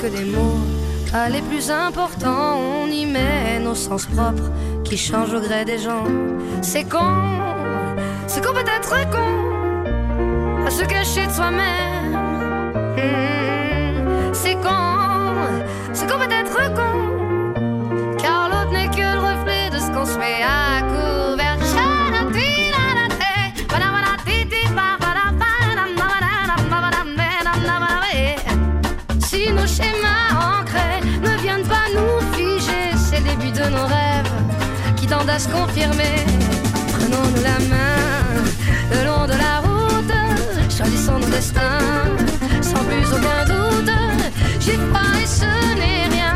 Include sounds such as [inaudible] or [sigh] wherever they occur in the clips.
que des mots. À les plus importants, on y met nos sens propres qui changent au gré des gens. C'est con, c'est con peut-être con à se cacher de soi-même confirmer. Prenons-nous la main le long de la route, choisissons nos destins sans plus aucun doute. J'y crois et ce n'est rien.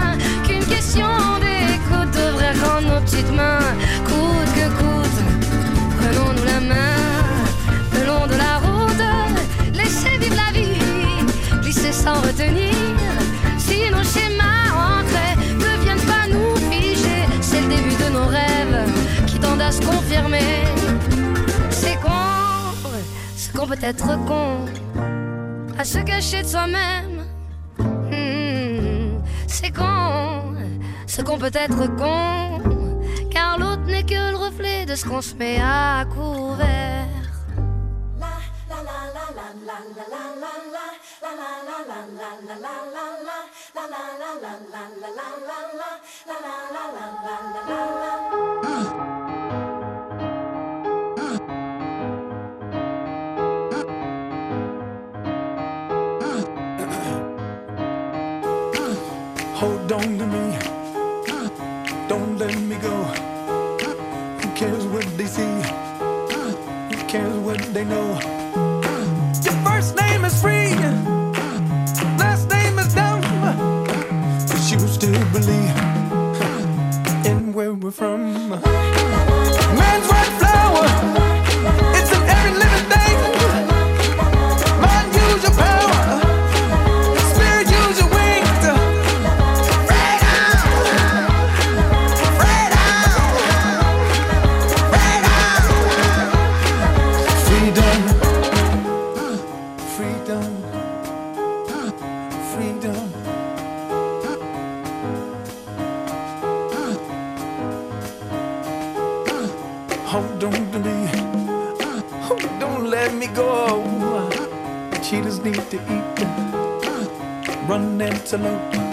c'est con, ce qu'on peut être con, à se cacher de soi-même. C'est con, ce qu'on peut être con, car l'autre n'est que le reflet de ce qu'on se met à couvert. Hold on to me. Don't let me go. Who cares what they see? Who cares what they know? Your first name is free. Last name is dumb. But you still believe in where we're from. Oh, don't believe. Oh, don't let me go. Uh, cheetahs need to eat. Uh, run antelope.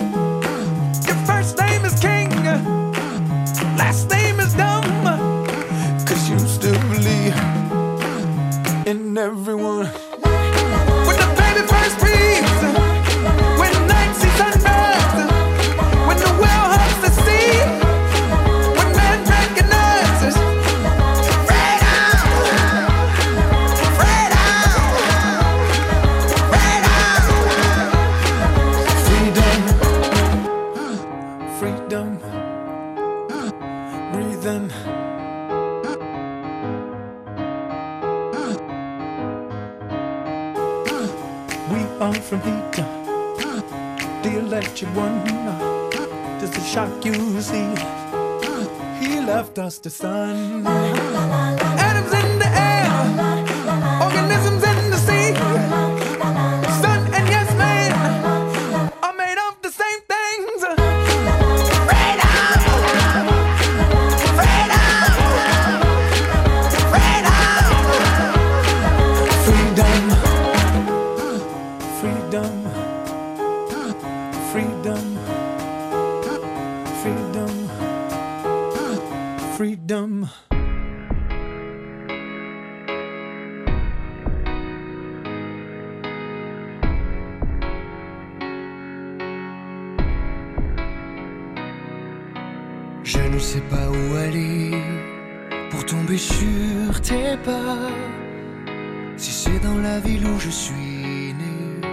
Si c'est dans la ville où je suis né,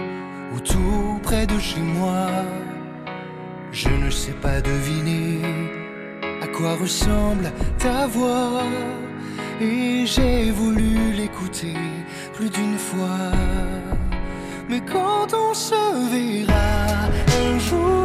ou tout près de chez moi, je ne sais pas deviner à quoi ressemble ta voix. Et j'ai voulu l'écouter plus d'une fois. Mais quand on se verra un jour,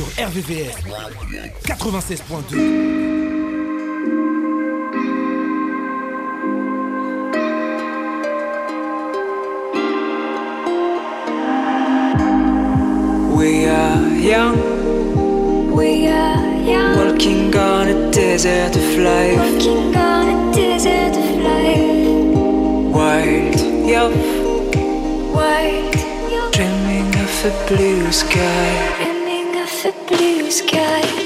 sur RVVS 96.2. We are young. We are young. Walking on a desert of life. Walking on a desert of life. Wild, young. Wild, young. Dreaming of a blue sky. Sky.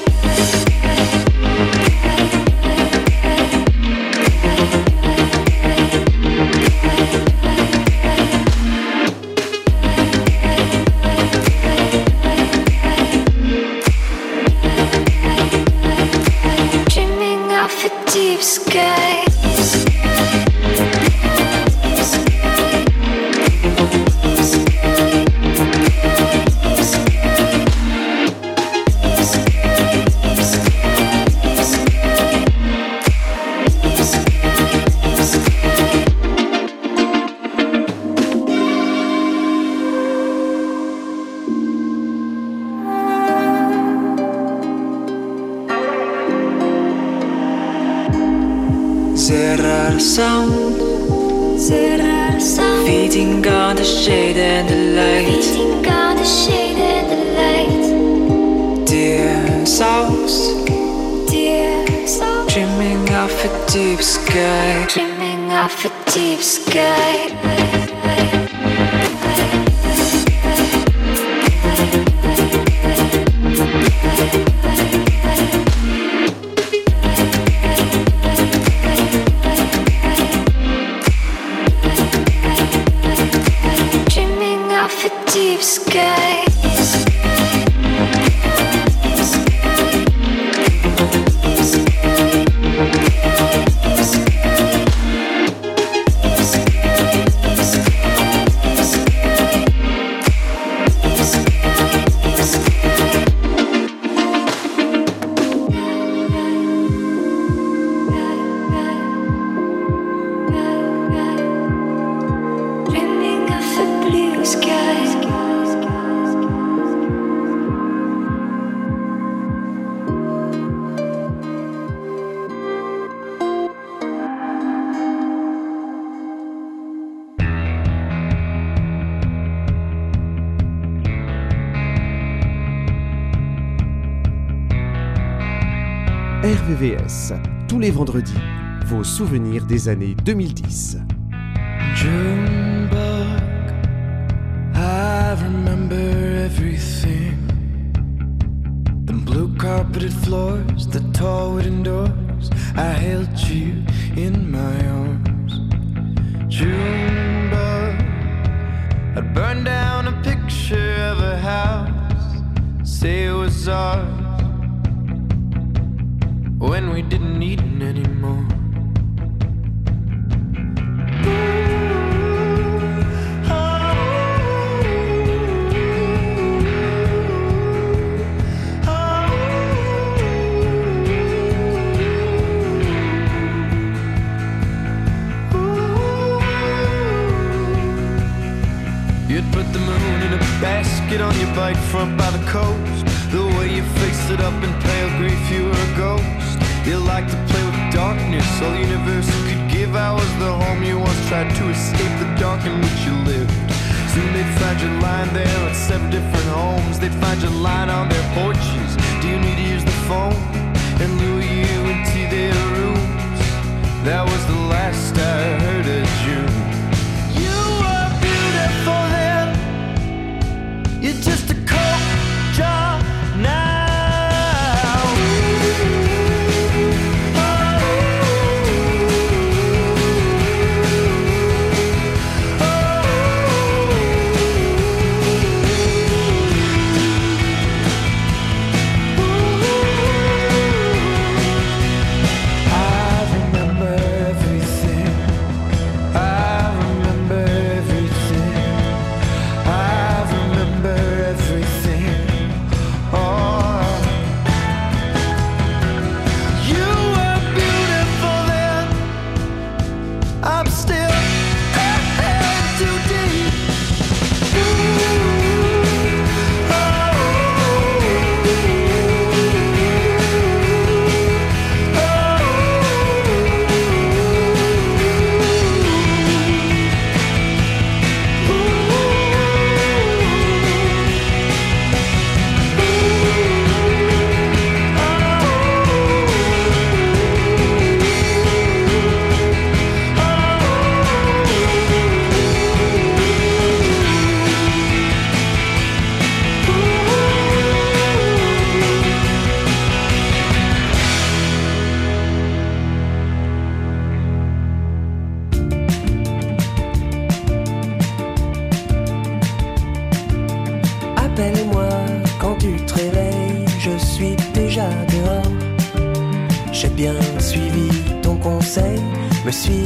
Vos souvenirs des années 2010. Junebug,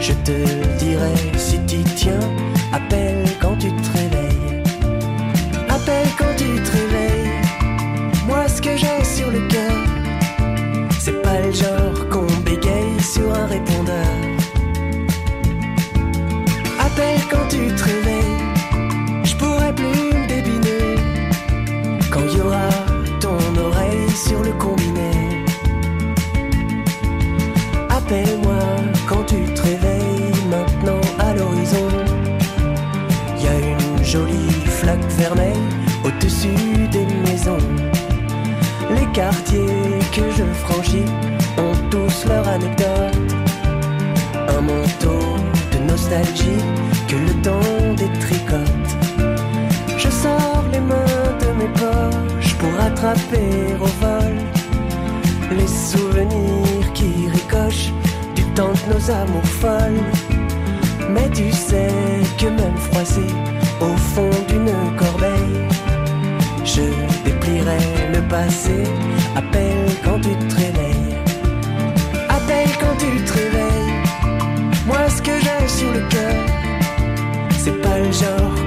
Je te dirai si tu tiens, appelle quand tu te réveilles. Appelle quand tu te réveilles. Moi, ce que j'ai sur le cœur, c'est pas le genre qu'on bégaye sur un répondeur. Appelle quand tu te réveilles. Quartiers que je franchis ont tous leur anecdote. Un manteau de nostalgie que le temps détricote. Je sors les mains de mes poches pour attraper au vol les souvenirs qui ricochent du temps de nos amours folles. Mais tu sais que même froissé au fond d'une corbeille, Appelle quand tu te réveilles. Appelle quand tu te réveilles. Moi, ce que j'ai sur le cœur, c'est pas le genre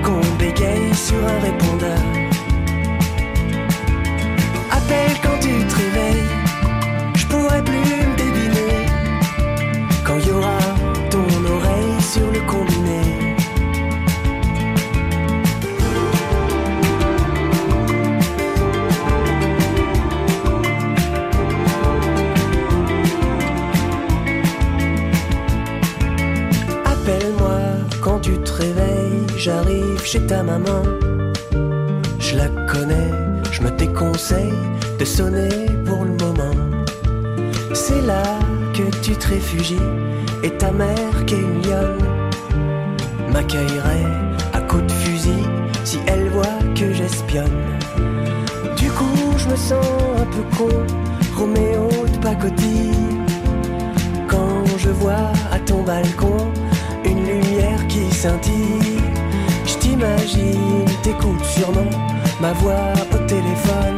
chez ta maman. Je la connais, je me déconseille de sonner pour le moment. C'est là que tu te réfugies et ta mère qui est une lionne m'accueillerait à coups de fusil si elle voit que j'espionne. Du coup, je me sens un peu con, Roméo de pacotille. Quand je vois à ton balcon une lumière qui scintille, je t'imagine, t'écoutes sûrement ma voix au téléphone.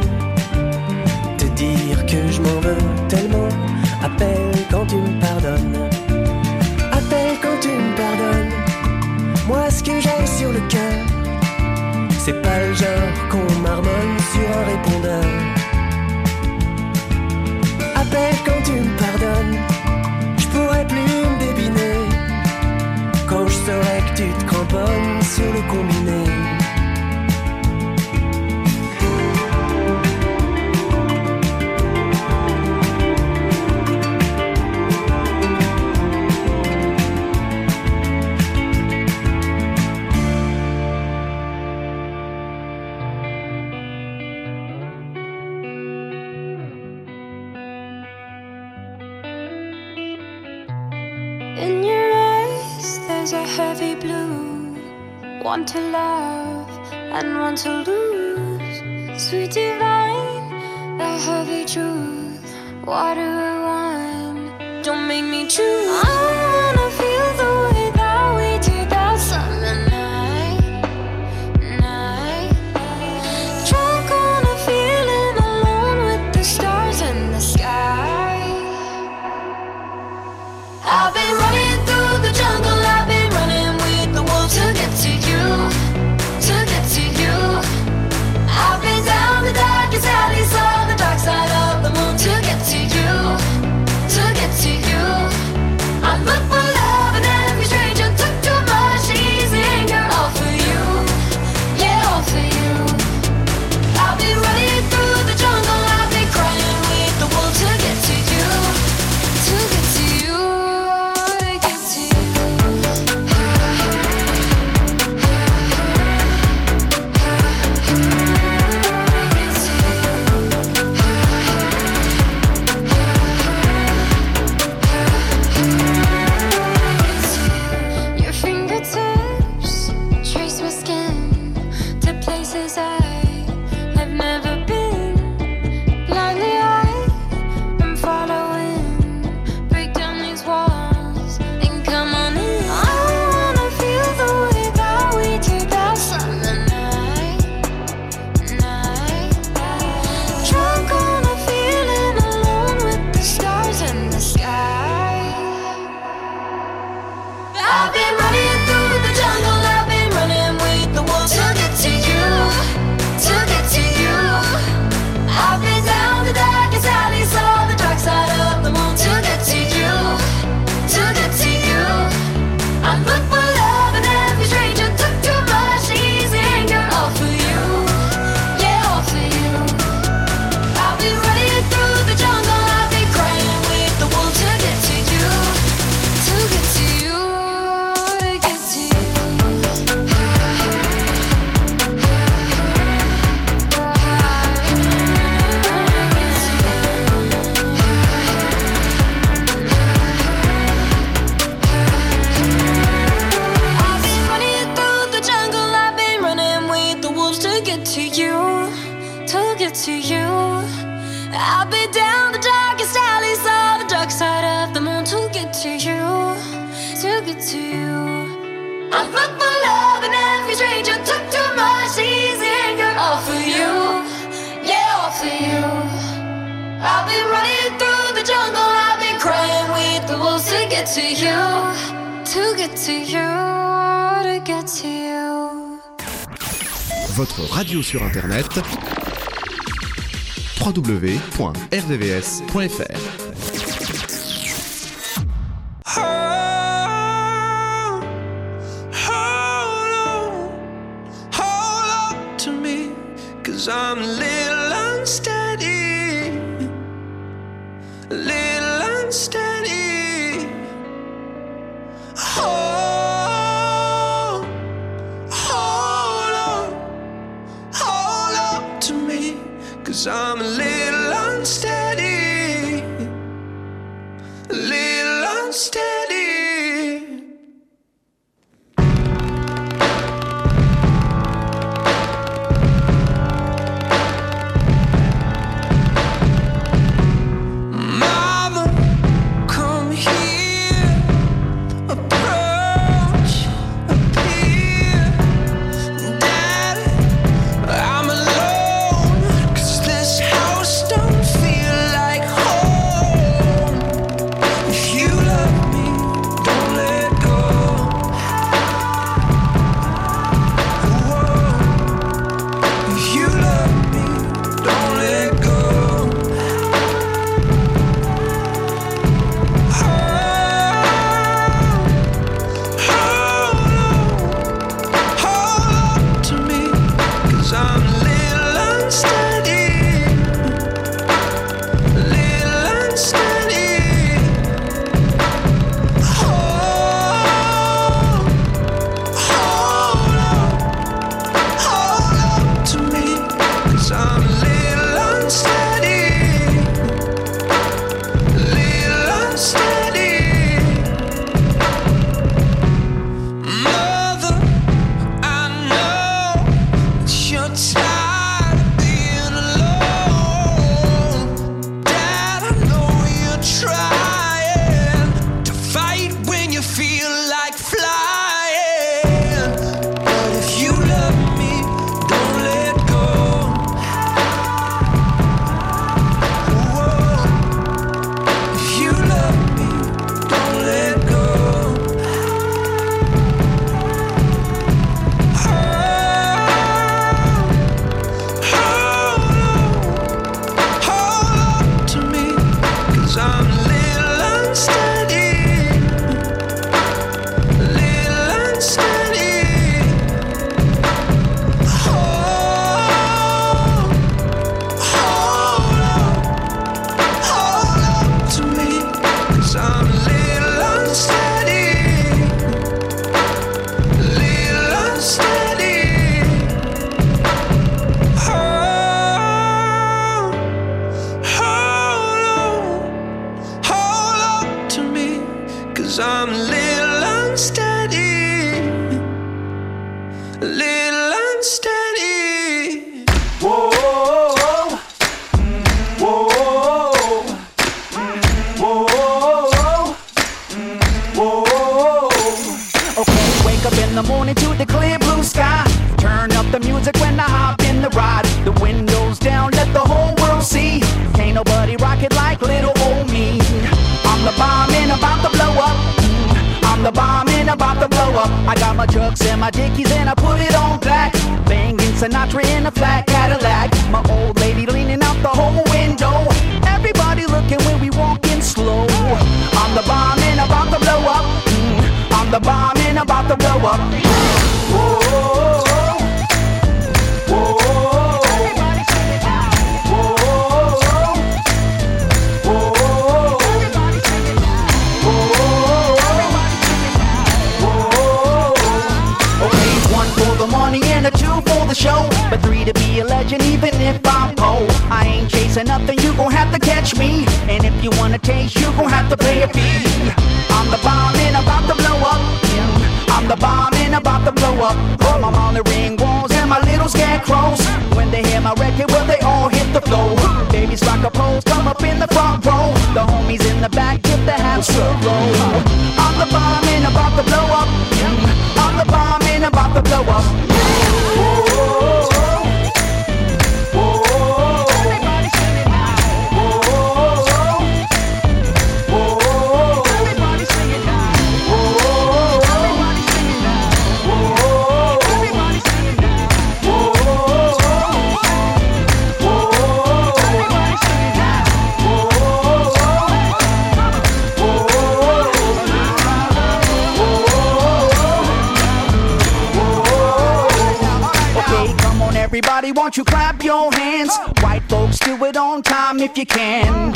Te dire que je m'en veux tellement, appelle quand tu me pardonnes. Appelle quand tu me pardonnes. Moi, ce que j'ai sur le cœur, c'est pas le genre qu'on marmonne sur un répondeur. Appelle quand tu me pardonnes, je pourrais plus me débiner. Quand je que tu te cramponnes sur le combiné. One to love and one to lose. Sweet divine, the heavy truth. Water or wine, don't make me choose. I wanna www.rdvs.fr about to pay a fee. I'm the bomb and about to blow up. I'm the bomb and about to blow up. From my on the ring walls and my little scarecrows. When they hear my record, well, they all hit the floor. Babies rock a pose, come up in the front row. The homies in the back get the house roll. I'm the bomb and about to blow up. I'm the bomb and about to blow up. You can.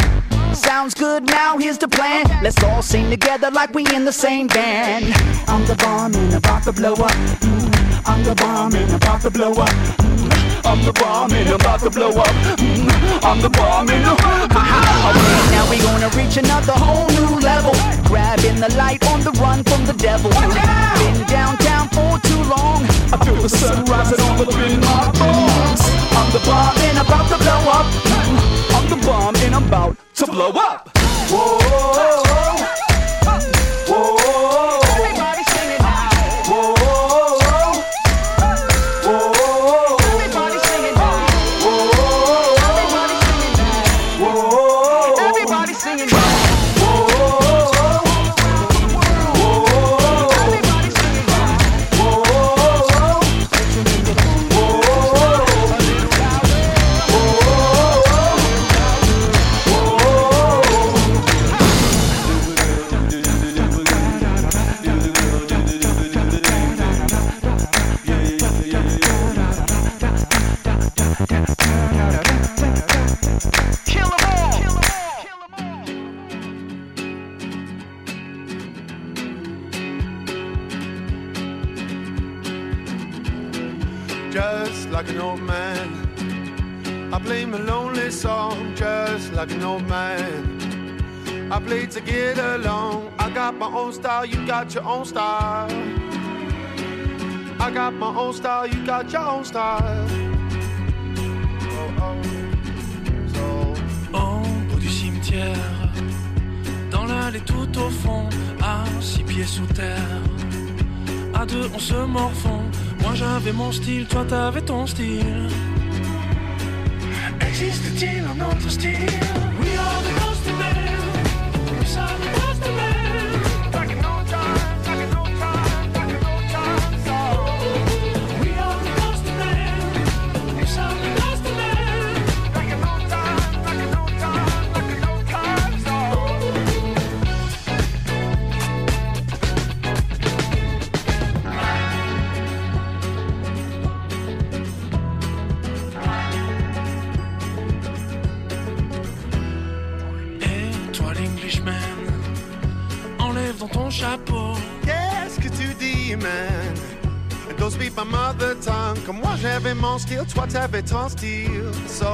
Sounds good, now here's the plan. Let's all sing together like we in the same band. I'm the bomb and about to blow up. Mm, I'm the bomb and about to blow up. Mm, I'm the bomb and about to blow up. Mm, I'm the bomb and okay, [laughs] now we gonna reach another whole new level. Grabbing the light on the run from the devil. Been downtown for too long. I feel the sun rising all up in my bones. I'm the bomb and about to blow up. Bomb and I'm about to blow up. Whoa, you got your own style. Oh, oh. So, Au bout du cimetière, dans l'allée tout au fond, à six pieds sous terre. À deux, on se morfond. Moi j'avais mon style, toi t'avais ton style. Existe-t-il un autre style? My mother tongue. Comme moi j'avais mon style, toi t'avais ton style. So,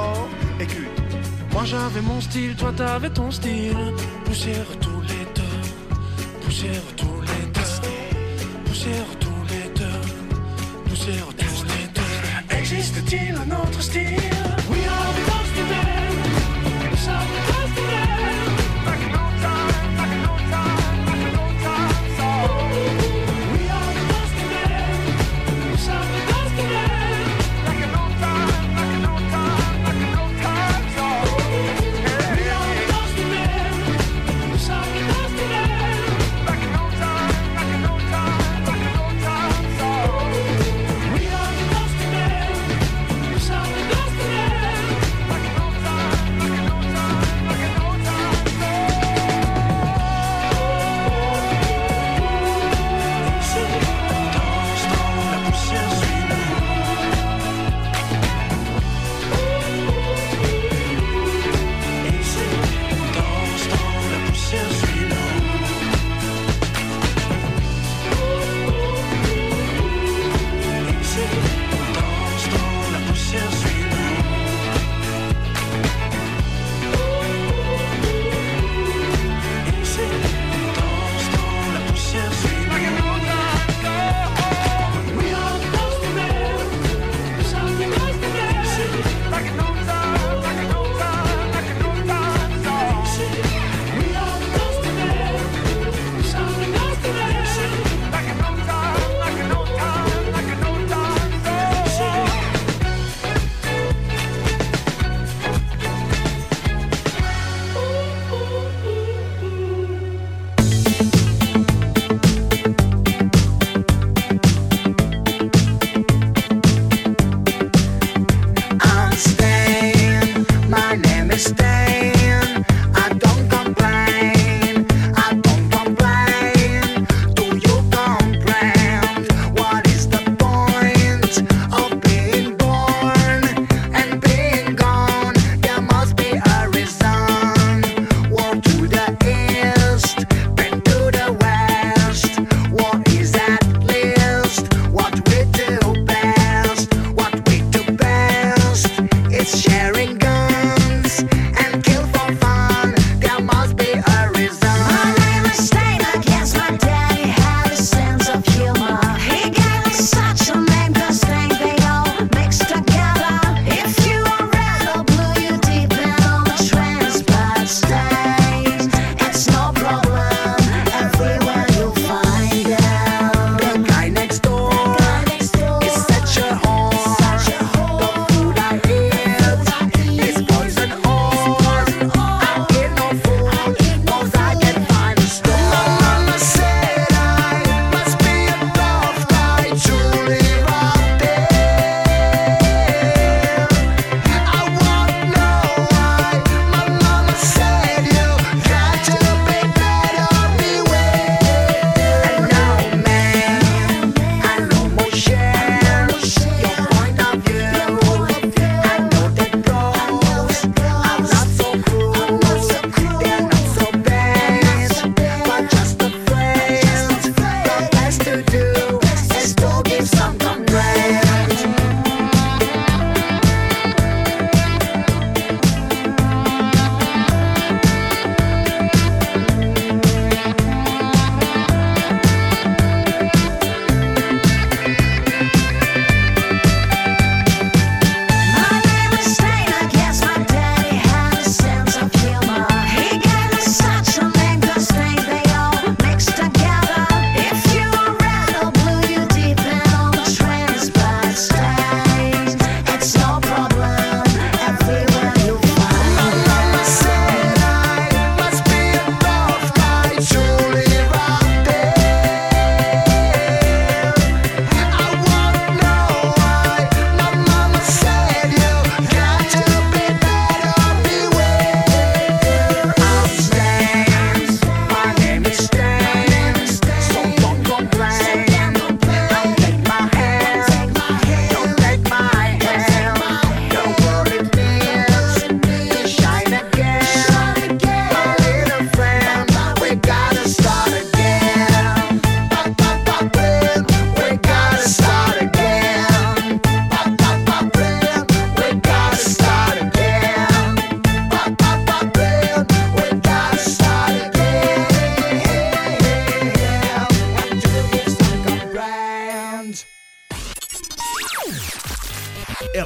écoute. Moi j'avais mon style, toi t'avais ton style. Poussière tous les deux, poussière tous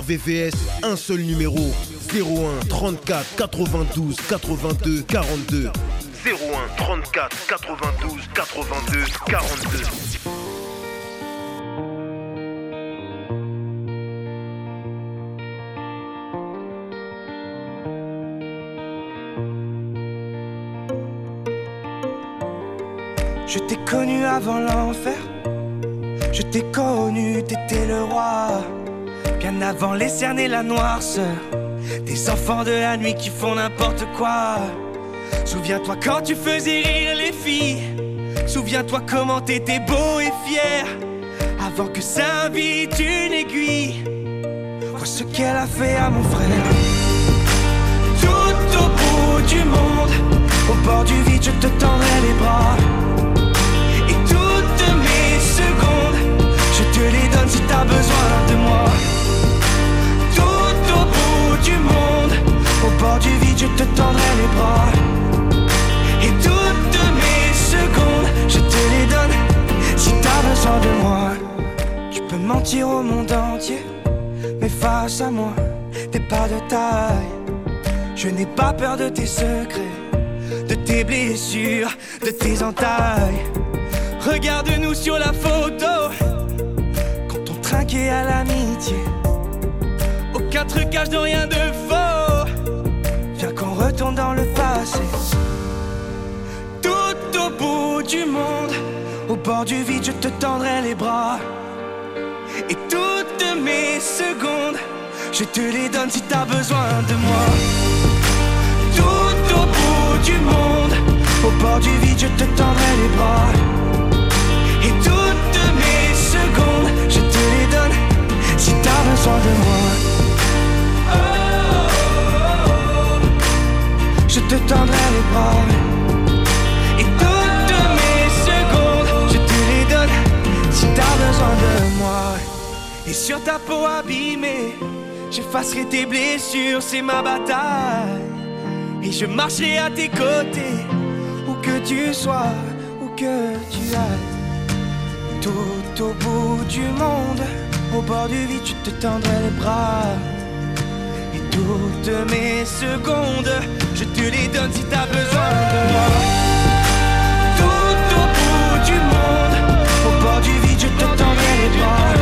RVVS, un seul numéro 01 34 92 82 42. 01 34 92 82 42. Je t'ai connu avant l'enfer. Je t'ai connu, t'étais le roi. Bien avant les cernes et la noirceur. Des enfants de la nuit qui font n'importe quoi. Souviens-toi quand tu faisais rire les filles. Souviens-toi comment t'étais beau et fier. Avant que s'invite une aiguille. Vois ce qu'elle a fait à mon frère. Tout au bout du monde, au bord du vide, je te tendrai les bras. Et toutes mes secondes, je te les donne si t'as besoin de moi. Au bord du vide, je te tendrai les bras. Et toutes mes secondes, je te les donne si t'as besoin de moi. Tu peux mentir au monde entier, mais face à moi, t'es pas de taille. Je n'ai pas peur de tes secrets, de tes blessures, de tes entailles. Regarde-nous sur la photo, quand on trinquait à l'amitié. Aucun trucage de rien de faux. Viens qu'on retourne dans le passé. Tout au bout du monde, au bord du vide, je te tendrai les bras. Et toutes mes secondes, je te les donne si t'as besoin de moi. Tout au bout du monde, au bord du vide, je te tendrai les bras. Et toutes mes secondes, je te les donne si t'as besoin de moi. Te tendrai les bras. Et toutes mes secondes, je te les donne si t'as besoin de moi. Et sur ta peau abîmée, j'effacerai tes blessures, c'est ma bataille. Et je marcherai à tes côtés, où que tu sois, où que tu ailles. Tout au bout du monde, au bord du vide, tu te tendrais les bras. Et toutes mes secondes, je te les donne si t'as besoin de moi. Tout au bout du monde, au bord du vide, je te tendrai les bras.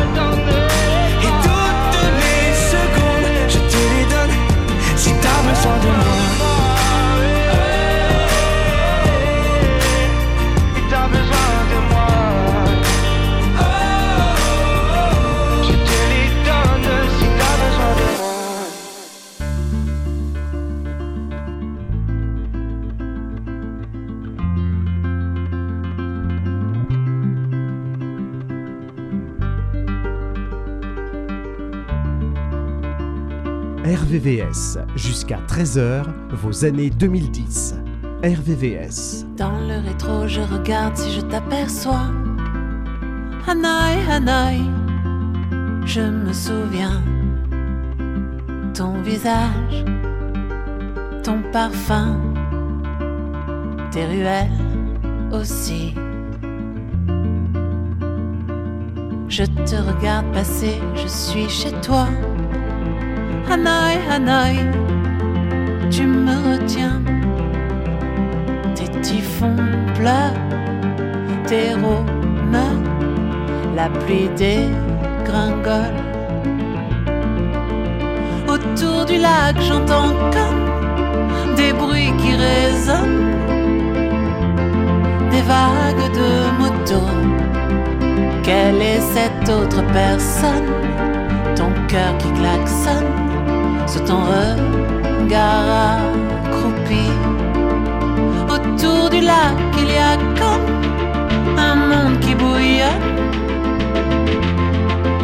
Et toutes mes secondes, je te les donne si t'as besoin de moi. RVVS, jusqu'à 13h, vos années 2010. RVVS. Dans le rétro, je regarde si je t'aperçois. Hanaï, Hanaï, je me souviens. Ton visage, ton parfum, tes ruelles aussi. Je te regarde passer, je suis chez toi. Hanaï, Hanaï, tu me retiens. Tes typhons pleurent, tes rômes, la pluie dégringole. Autour du lac, j'entends comme des bruits qui résonnent, des vagues de motos. Quelle est cette autre personne? Ton cœur qui klaxonne sous ton regard accroupi. Autour du lac, il y a comme un monde qui bouillonne.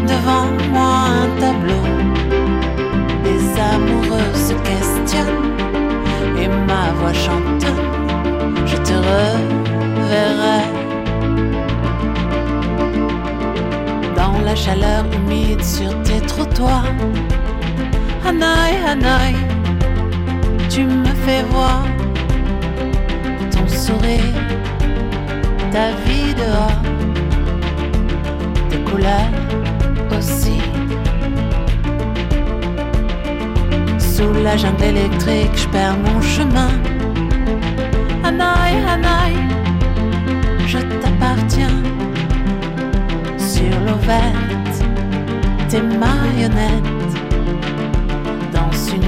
Devant moi, un tableau. Les amoureux se questionnent et ma voix chantonne. Je te reverrai dans la chaleur humide sur tes trottoirs. Hanaï, Hanaï, tu me fais voir ton sourire, ta vie dehors, tes couleurs aussi. Sous la jungle électrique, je perds mon chemin. Hanaï, Hanaï, je t'appartiens. Sur l'eau verte, tes marionnettes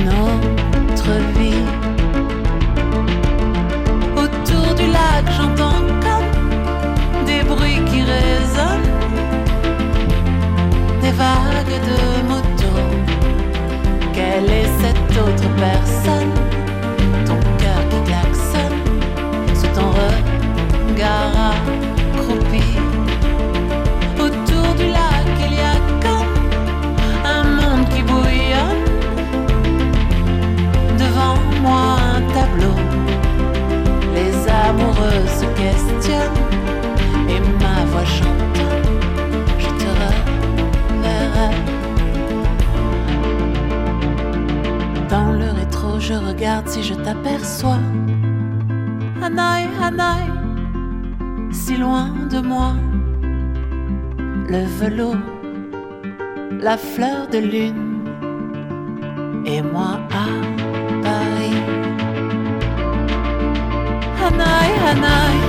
autre vie. Autour du lac, j'entends comme des bruits qui résonnent, des vagues de moto. Quelle est cette autre personne? Ton cœur qui klaxonne sous ton regard accroupi. Si je t'aperçois. Hanaï, Hanaï, si loin de moi. Le velours, la fleur de lune, et moi à Paris. Hanaï, Hanaï.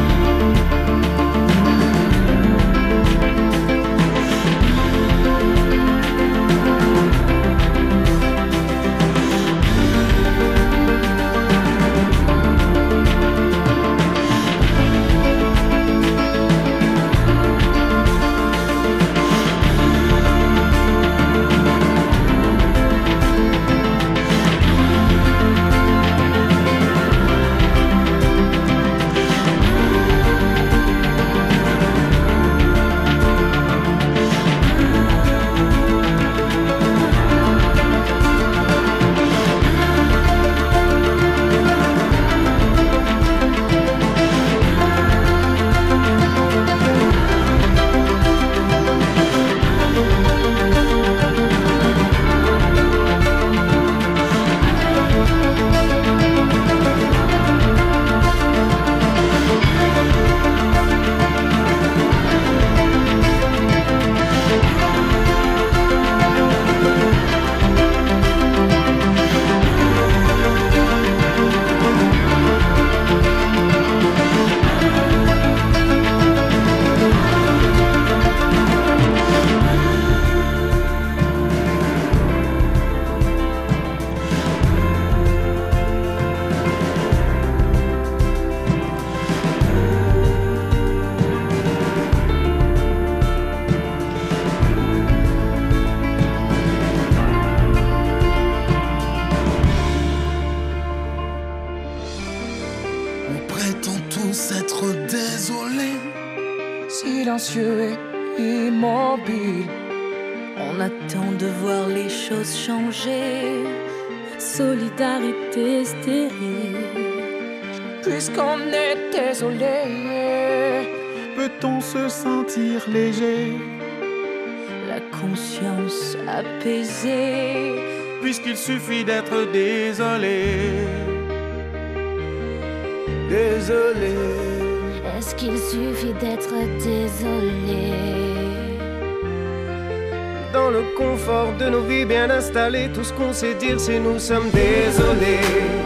Installées, tout ce qu'on sait dire, c'est nous sommes désolés.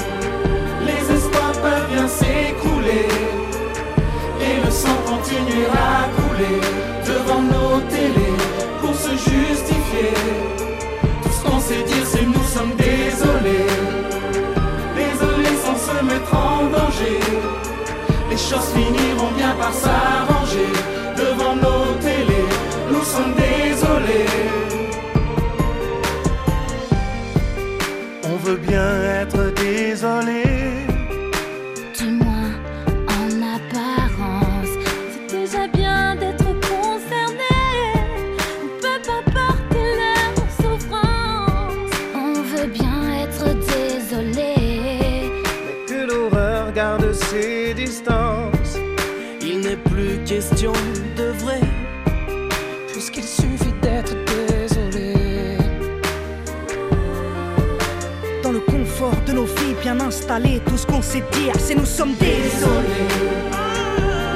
tout ce qu'on sait dire, c'est nous sommes désolés.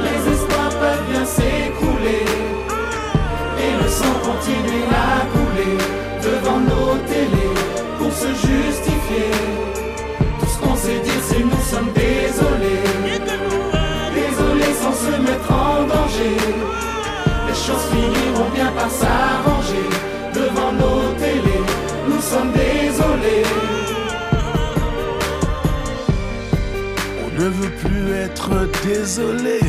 Les espoirs peuvent bien s'écrouler, et le sang continue à couler devant nos télés pour se justifier. Tout ce qu'on sait dire, c'est nous sommes désolés. Désolés sans se mettre en danger, les choses finiront bien par s'arranger. On ne veut plus être désolé.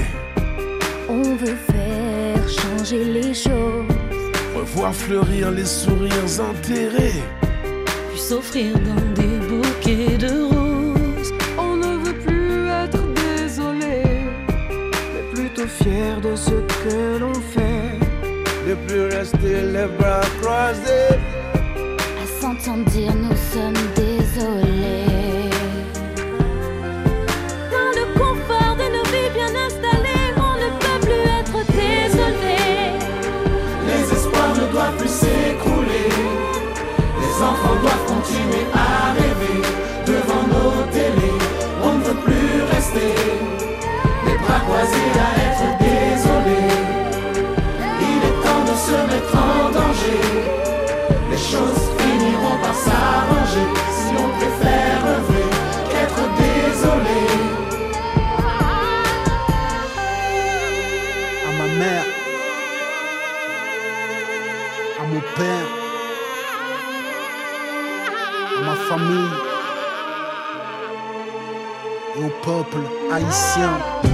On veut faire changer les choses. Revoir fleurir les sourires enterrés. Puis s'offrir dans des bouquets de roses. On ne veut plus être désolé. Mais plutôt fier de ce que l'on fait. De plus rester les bras croisés. À s'entendre dire nous sommes désolés. enfants doivent continuer à rêver. peuple haïtien.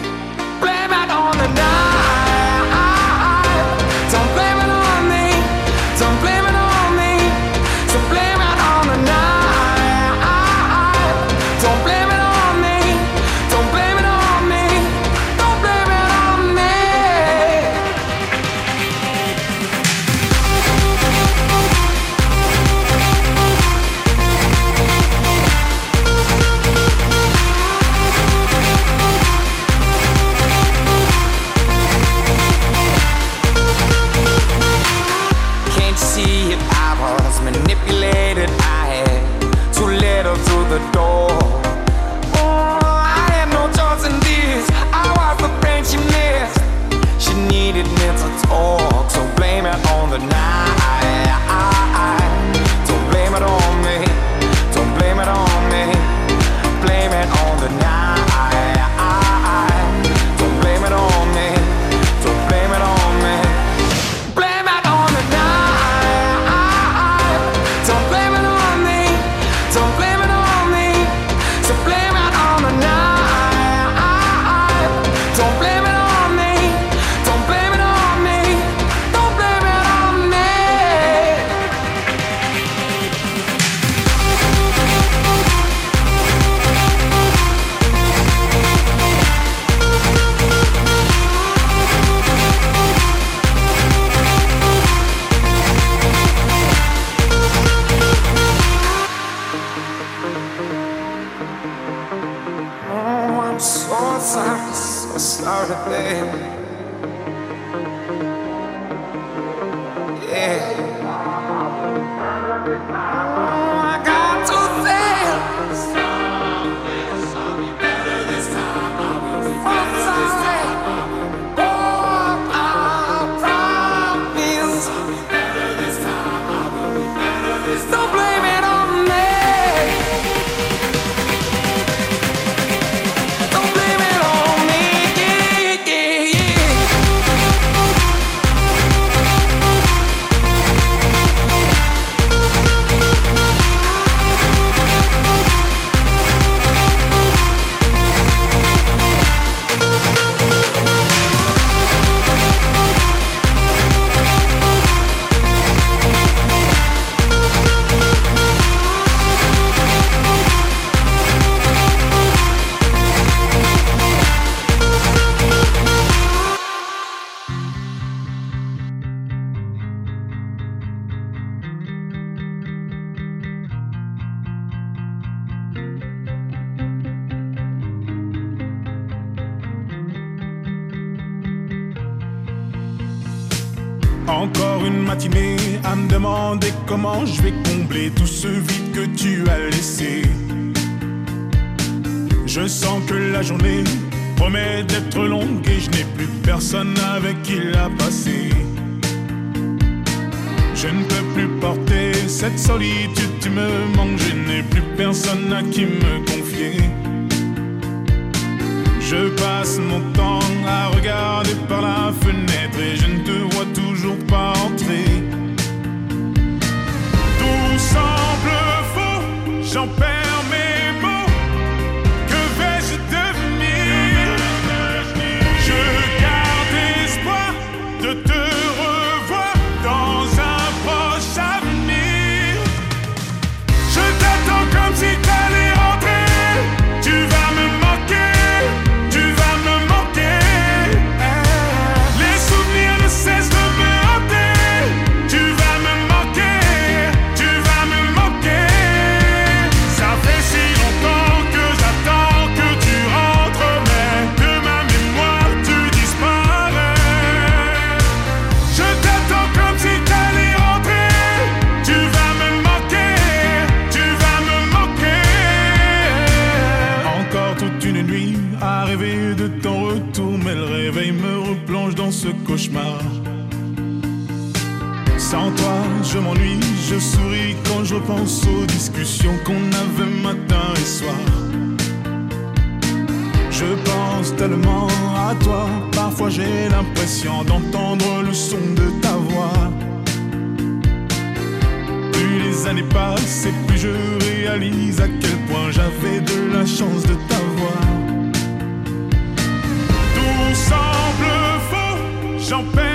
Je ne peux plus porter cette solitude, tu me manques, je n'ai plus personne à qui me confier. Je passe mon temps à regarder par la fenêtre et je ne te vois toujours pas entrer. Tout semble faux, j'en perds. je m'ennuie, je souris quand je repense aux discussions qu'on avait matin et soir. Je pense tellement à toi, parfois j'ai l'impression d'entendre le son de ta voix. Plus les années passent et plus je réalise à quel point j'avais de la chance de t'avoir. Tout semble faux, j'en perds.